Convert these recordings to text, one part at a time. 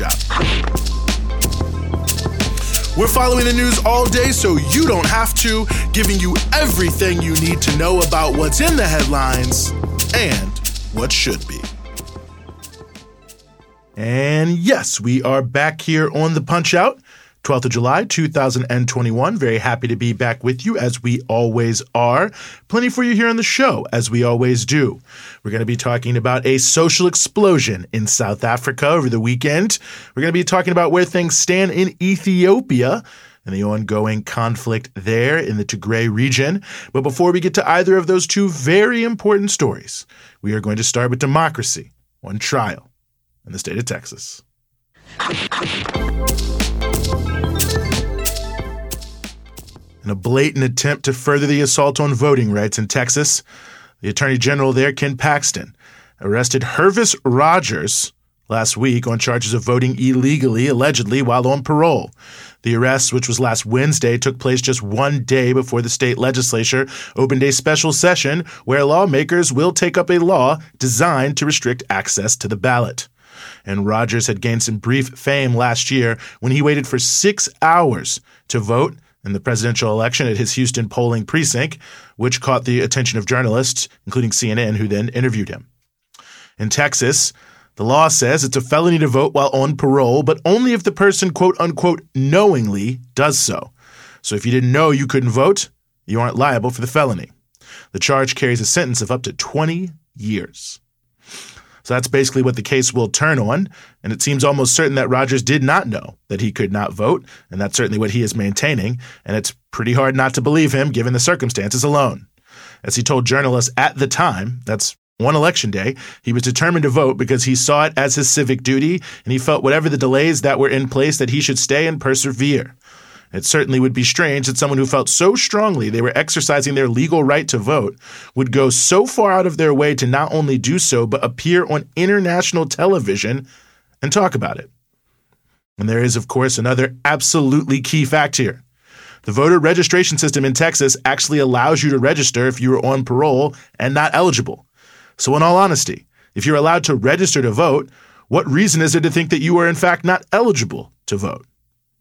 Out. We're following the news all day so you don't have to, giving you everything you need to know about what's in the headlines and what should be. And yes, we are back here on the Punch Out. 12th of July, 2021. Very happy to be back with you as we always are. Plenty for you here on the show, as we always do. We're going to be talking about a social explosion in South Africa over the weekend. We're going to be talking about where things stand in Ethiopia and the ongoing conflict there in the Tigray region. But before we get to either of those two very important stories, we are going to start with democracy on trial in the state of Texas. In a blatant attempt to further the assault on voting rights in Texas, the Attorney General there, Ken Paxton, arrested Hervis Rogers last week on charges of voting illegally, allegedly, while on parole. The arrest, which was last Wednesday, took place just one day before the state legislature opened a special session where lawmakers will take up a law designed to restrict access to the ballot. And Rogers had gained some brief fame last year when he waited for six hours to vote in the presidential election at his Houston polling precinct, which caught the attention of journalists, including CNN, who then interviewed him. In Texas, the law says it's a felony to vote while on parole, but only if the person, quote unquote, knowingly does so. So if you didn't know you couldn't vote, you aren't liable for the felony. The charge carries a sentence of up to 20 years. So that's basically what the case will turn on. And it seems almost certain that Rogers did not know that he could not vote. And that's certainly what he is maintaining. And it's pretty hard not to believe him given the circumstances alone. As he told journalists at the time, that's one election day, he was determined to vote because he saw it as his civic duty and he felt whatever the delays that were in place that he should stay and persevere. It certainly would be strange that someone who felt so strongly they were exercising their legal right to vote would go so far out of their way to not only do so, but appear on international television and talk about it. And there is, of course, another absolutely key fact here. The voter registration system in Texas actually allows you to register if you are on parole and not eligible. So, in all honesty, if you're allowed to register to vote, what reason is there to think that you are in fact not eligible to vote?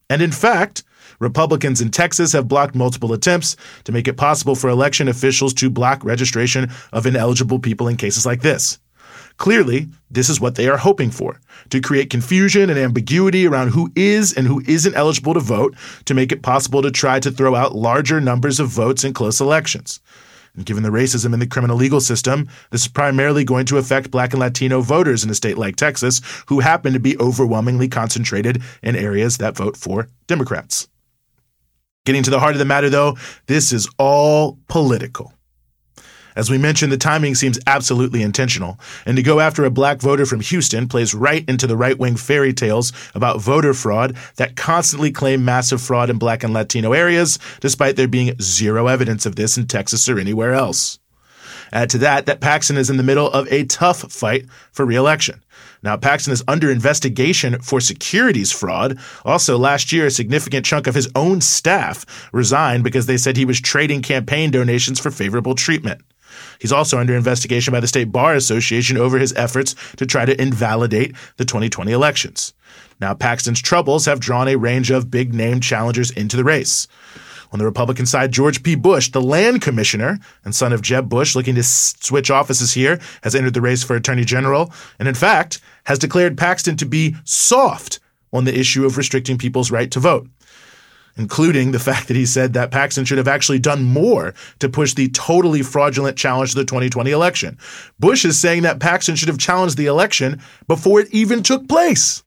And in fact, Republicans in Texas have blocked multiple attempts to make it possible for election officials to block registration of ineligible people in cases like this. Clearly, this is what they are hoping for to create confusion and ambiguity around who is and who isn't eligible to vote to make it possible to try to throw out larger numbers of votes in close elections. And given the racism in the criminal legal system, this is primarily going to affect black and Latino voters in a state like Texas who happen to be overwhelmingly concentrated in areas that vote for Democrats. Getting to the heart of the matter, though, this is all political. As we mentioned, the timing seems absolutely intentional, and to go after a black voter from Houston plays right into the right wing fairy tales about voter fraud that constantly claim massive fraud in black and Latino areas, despite there being zero evidence of this in Texas or anywhere else. Add to that that Paxton is in the middle of a tough fight for reelection. Now, Paxton is under investigation for securities fraud. Also, last year, a significant chunk of his own staff resigned because they said he was trading campaign donations for favorable treatment. He's also under investigation by the State Bar Association over his efforts to try to invalidate the 2020 elections. Now, Paxton's troubles have drawn a range of big name challengers into the race. On the Republican side, George P. Bush, the land commissioner and son of Jeb Bush, looking to switch offices here, has entered the race for attorney general, and in fact, has declared Paxton to be soft on the issue of restricting people's right to vote, including the fact that he said that Paxton should have actually done more to push the totally fraudulent challenge to the 2020 election. Bush is saying that Paxton should have challenged the election before it even took place.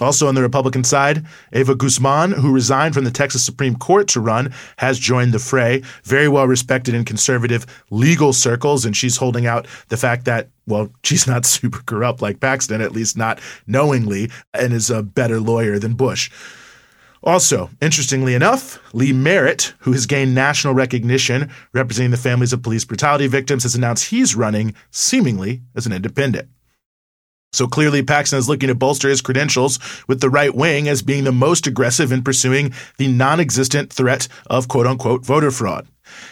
Also on the Republican side, Eva Guzman, who resigned from the Texas Supreme Court to run, has joined the fray. Very well respected in conservative legal circles, and she's holding out the fact that, well, she's not super corrupt like Paxton, at least not knowingly, and is a better lawyer than Bush. Also, interestingly enough, Lee Merritt, who has gained national recognition representing the families of police brutality victims, has announced he's running, seemingly, as an independent. So clearly, Paxton is looking to bolster his credentials with the right wing as being the most aggressive in pursuing the non existent threat of quote unquote voter fraud.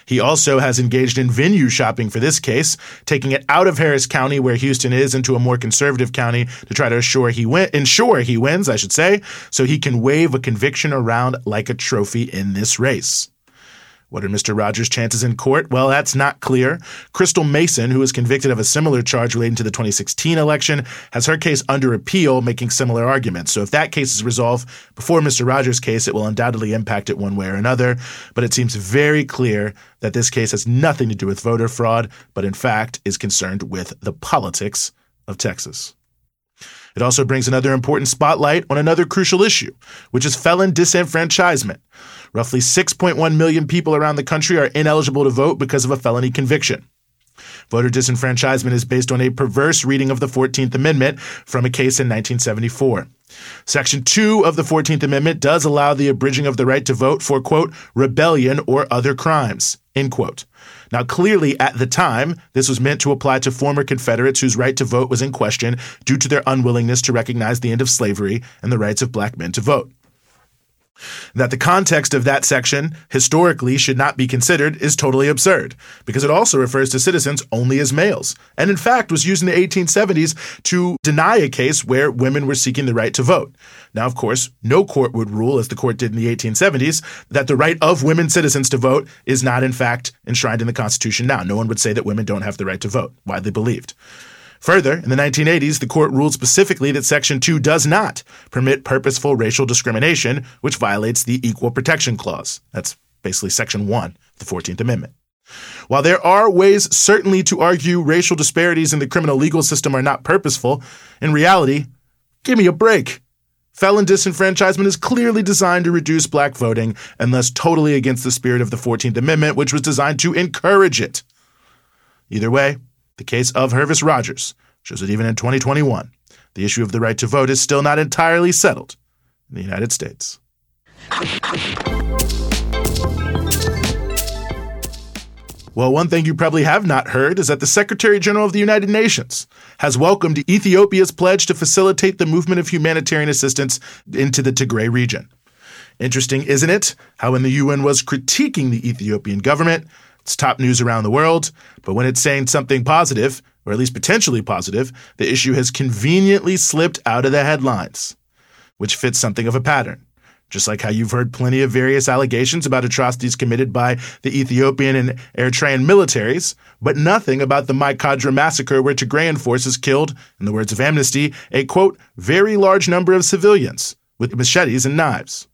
He also has engaged in venue shopping for this case, taking it out of Harris County, where Houston is, into a more conservative county to try to assure he win- ensure he wins, I should say, so he can wave a conviction around like a trophy in this race. What are Mr. Rogers' chances in court? Well, that's not clear. Crystal Mason, who was convicted of a similar charge relating to the 2016 election, has her case under appeal, making similar arguments. So if that case is resolved before Mr. Rogers' case, it will undoubtedly impact it one way or another. But it seems very clear that this case has nothing to do with voter fraud, but in fact is concerned with the politics of Texas. It also brings another important spotlight on another crucial issue, which is felon disenfranchisement. Roughly 6.1 million people around the country are ineligible to vote because of a felony conviction. Voter disenfranchisement is based on a perverse reading of the 14th Amendment from a case in 1974. Section 2 of the 14th Amendment does allow the abridging of the right to vote for, quote, rebellion or other crimes, end quote. Now, clearly, at the time, this was meant to apply to former Confederates whose right to vote was in question due to their unwillingness to recognize the end of slavery and the rights of black men to vote. That the context of that section historically should not be considered is totally absurd, because it also refers to citizens only as males, and in fact was used in the 1870s to deny a case where women were seeking the right to vote. Now, of course, no court would rule, as the court did in the 1870s, that the right of women citizens to vote is not in fact enshrined in the Constitution now. No one would say that women don't have the right to vote, widely believed. Further, in the 1980s, the court ruled specifically that Section 2 does not permit purposeful racial discrimination, which violates the Equal Protection Clause. That's basically Section 1 of the 14th Amendment. While there are ways certainly to argue racial disparities in the criminal legal system are not purposeful, in reality, give me a break. Felon disenfranchisement is clearly designed to reduce black voting and thus totally against the spirit of the 14th Amendment, which was designed to encourage it. Either way, the case of Hervis Rogers shows that even in 2021, the issue of the right to vote is still not entirely settled in the United States. Well, one thing you probably have not heard is that the Secretary General of the United Nations has welcomed Ethiopia's pledge to facilitate the movement of humanitarian assistance into the Tigray region. Interesting, isn't it? How when the UN was critiquing the Ethiopian government, it's top news around the world, but when it's saying something positive, or at least potentially positive, the issue has conveniently slipped out of the headlines, which fits something of a pattern. Just like how you've heard plenty of various allegations about atrocities committed by the Ethiopian and Eritrean militaries, but nothing about the Kadra massacre where Tigrayan forces killed, in the words of Amnesty, a quote, very large number of civilians with machetes and knives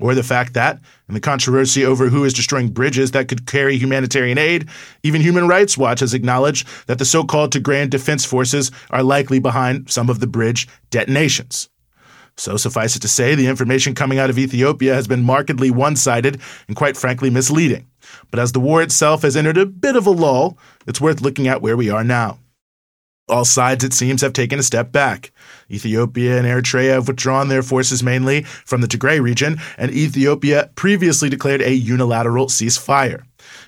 or the fact that, in the controversy over who is destroying bridges that could carry humanitarian aid, even Human Rights Watch has acknowledged that the so called Tigrayan Defense Forces are likely behind some of the bridge detonations. So, suffice it to say, the information coming out of Ethiopia has been markedly one sided and quite frankly misleading. But as the war itself has entered a bit of a lull, it's worth looking at where we are now. All sides, it seems, have taken a step back. Ethiopia and Eritrea have withdrawn their forces mainly from the Tigray region, and Ethiopia previously declared a unilateral ceasefire.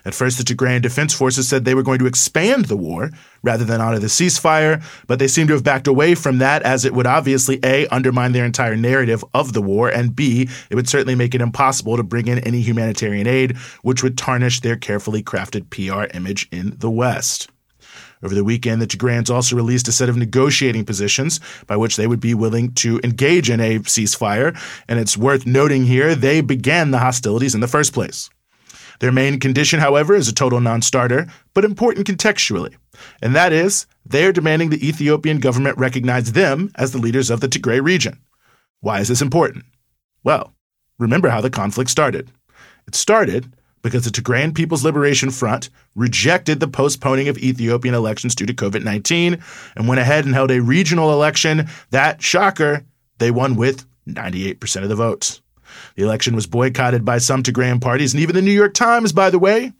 At first, the Tigrayan Defense Forces said they were going to expand the war rather than honor the ceasefire, but they seem to have backed away from that as it would obviously A, undermine their entire narrative of the war, and B, it would certainly make it impossible to bring in any humanitarian aid, which would tarnish their carefully crafted PR image in the West. Over the weekend, the Tigrayans also released a set of negotiating positions by which they would be willing to engage in a ceasefire, and it's worth noting here they began the hostilities in the first place. Their main condition, however, is a total non starter, but important contextually, and that is they are demanding the Ethiopian government recognize them as the leaders of the Tigray region. Why is this important? Well, remember how the conflict started. It started because the Tigrayan People's Liberation Front rejected the postponing of Ethiopian elections due to COVID 19 and went ahead and held a regional election that, shocker, They won with 98% of the votes. The election was boycotted by some Tigrayan parties, and even the New York Times, by the way,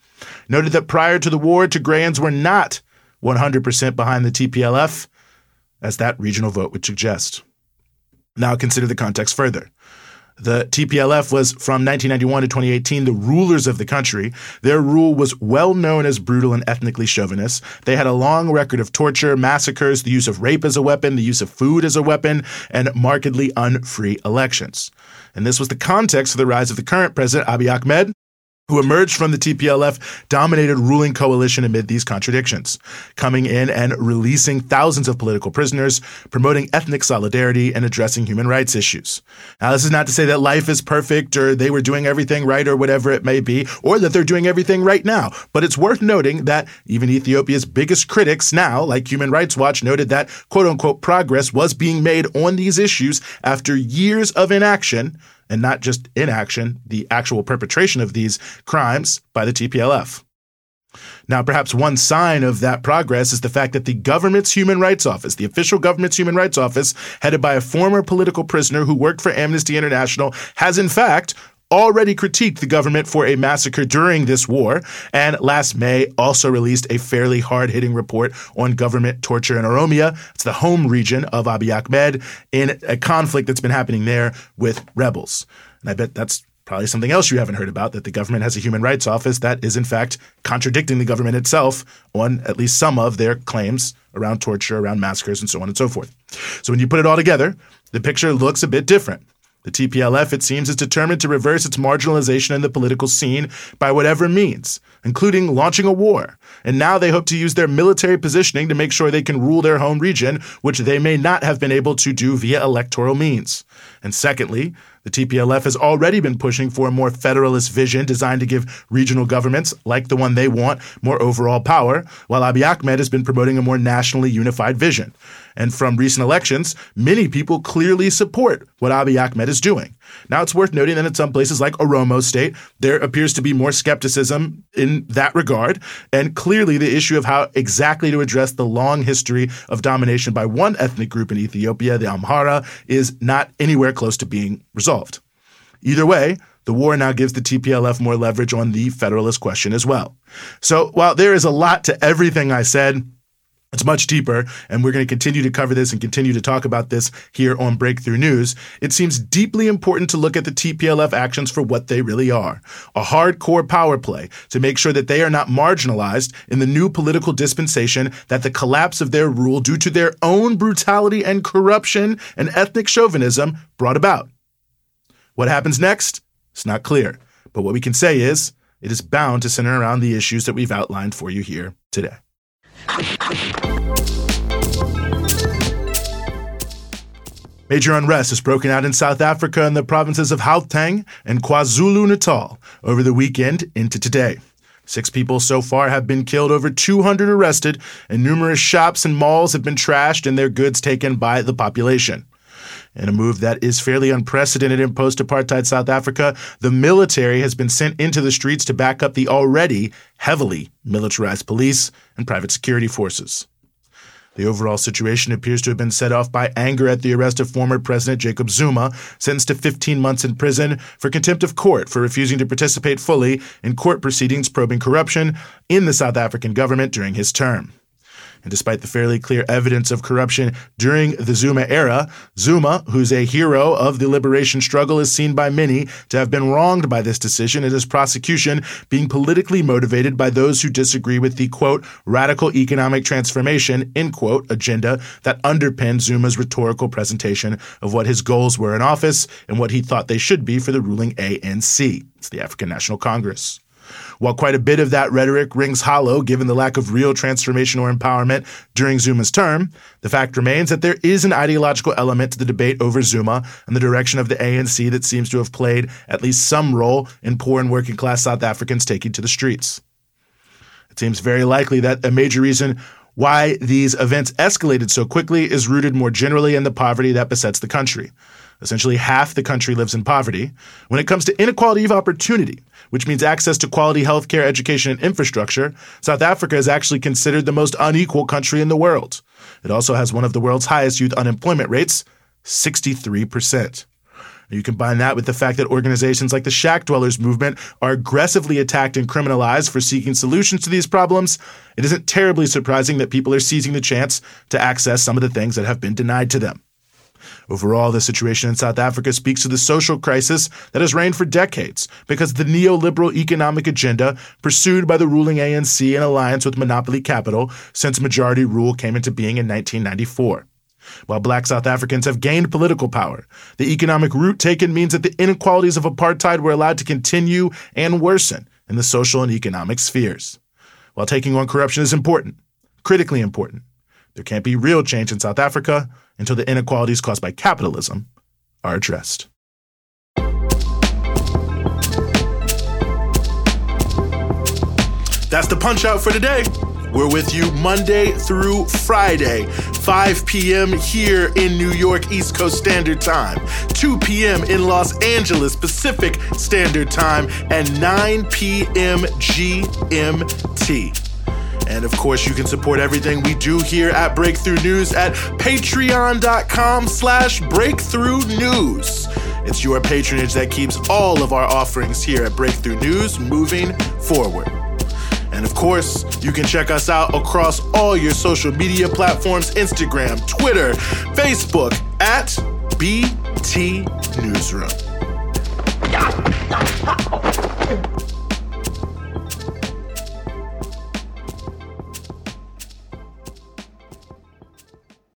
noted that prior to the war, Tigrayans were not 100% behind the TPLF, as that regional vote would suggest. Now consider the context further. The TPLF was from 1991 to 2018 the rulers of the country. Their rule was well known as brutal and ethnically chauvinist. They had a long record of torture, massacres, the use of rape as a weapon, the use of food as a weapon, and markedly unfree elections. And this was the context for the rise of the current president, Abiy Ahmed, who emerged from the TPLF dominated ruling coalition amid these contradictions, coming in and releasing thousands of political prisoners, promoting ethnic solidarity, and addressing human rights issues. Now, this is not to say that life is perfect or they were doing everything right or whatever it may be, or that they're doing everything right now. But it's worth noting that even Ethiopia's biggest critics now, like Human Rights Watch, noted that quote unquote progress was being made on these issues after years of inaction and not just inaction, the actual perpetration of these crimes by the TPLF. Now, perhaps one sign of that progress is the fact that the government's Human Rights Office, the official government's Human Rights Office, headed by a former political prisoner who worked for Amnesty International, has in fact already critiqued the government for a massacre during this war, and last May also released a fairly hard hitting report on government torture in Oromia. It's the home region of Abiy Ahmed in a conflict that's been happening there with rebels. And I bet that's probably something else you haven't heard about that the government has a human rights office that is, in fact, contradicting the government itself on at least some of their claims around torture, around massacres, and so on and so forth. So when you put it all together, the picture looks a bit different. The TPLF, it seems, is determined to reverse its marginalization in the political scene by whatever means, including launching a war. And now they hope to use their military positioning to make sure they can rule their home region, which they may not have been able to do via electoral means. And secondly, the TPLF has already been pushing for a more federalist vision designed to give regional governments, like the one they want, more overall power, while Abiy Ahmed has been promoting a more nationally unified vision. And from recent elections, many people clearly support what Abiy Ahmed is doing. Now, it's worth noting that in some places like Oromo State, there appears to be more skepticism in that regard. And clearly, the issue of how exactly to address the long history of domination by one ethnic group in Ethiopia, the Amhara, is not anywhere close to being resolved. Either way, the war now gives the TPLF more leverage on the federalist question as well. So while there is a lot to everything I said, it's much deeper, and we're going to continue to cover this and continue to talk about this here on Breakthrough News. It seems deeply important to look at the TPLF actions for what they really are a hardcore power play to make sure that they are not marginalized in the new political dispensation that the collapse of their rule due to their own brutality and corruption and ethnic chauvinism brought about. What happens next? It's not clear, but what we can say is it is bound to center around the issues that we've outlined for you here today. Major unrest has broken out in South Africa in the provinces of Gauteng and KwaZulu Natal over the weekend into today. Six people so far have been killed, over 200 arrested, and numerous shops and malls have been trashed and their goods taken by the population. In a move that is fairly unprecedented in post apartheid South Africa, the military has been sent into the streets to back up the already heavily militarized police and private security forces. The overall situation appears to have been set off by anger at the arrest of former President Jacob Zuma, sentenced to 15 months in prison for contempt of court for refusing to participate fully in court proceedings probing corruption in the South African government during his term. And despite the fairly clear evidence of corruption during the Zuma era, Zuma, who's a hero of the liberation struggle, is seen by many to have been wronged by this decision and his prosecution being politically motivated by those who disagree with the quote, radical economic transformation, end quote, agenda that underpinned Zuma's rhetorical presentation of what his goals were in office and what he thought they should be for the ruling ANC. It's the African National Congress. While quite a bit of that rhetoric rings hollow given the lack of real transformation or empowerment during Zuma's term, the fact remains that there is an ideological element to the debate over Zuma and the direction of the ANC that seems to have played at least some role in poor and working class South Africans taking to the streets. It seems very likely that a major reason why these events escalated so quickly is rooted more generally in the poverty that besets the country. Essentially, half the country lives in poverty. When it comes to inequality of opportunity, which means access to quality healthcare, education, and infrastructure, South Africa is actually considered the most unequal country in the world. It also has one of the world's highest youth unemployment rates, 63%. You combine that with the fact that organizations like the Shack Dwellers movement are aggressively attacked and criminalized for seeking solutions to these problems, it isn't terribly surprising that people are seizing the chance to access some of the things that have been denied to them. Overall, the situation in South Africa speaks to the social crisis that has reigned for decades because of the neoliberal economic agenda pursued by the ruling ANC in alliance with monopoly capital since majority rule came into being in 1994. While black South Africans have gained political power, the economic route taken means that the inequalities of apartheid were allowed to continue and worsen in the social and economic spheres. While taking on corruption is important, critically important, there can't be real change in South Africa until the inequalities caused by capitalism are addressed. That's the punch out for today. We're with you Monday through Friday, 5 p.m. here in New York East Coast Standard Time, 2 p.m. in Los Angeles Pacific Standard Time, and 9 p.m. GMT. And of course, you can support everything we do here at Breakthrough News at patreon.com slash breakthrough news. It's your patronage that keeps all of our offerings here at Breakthrough News moving forward. And of course, you can check us out across all your social media platforms Instagram, Twitter, Facebook at BT Newsroom.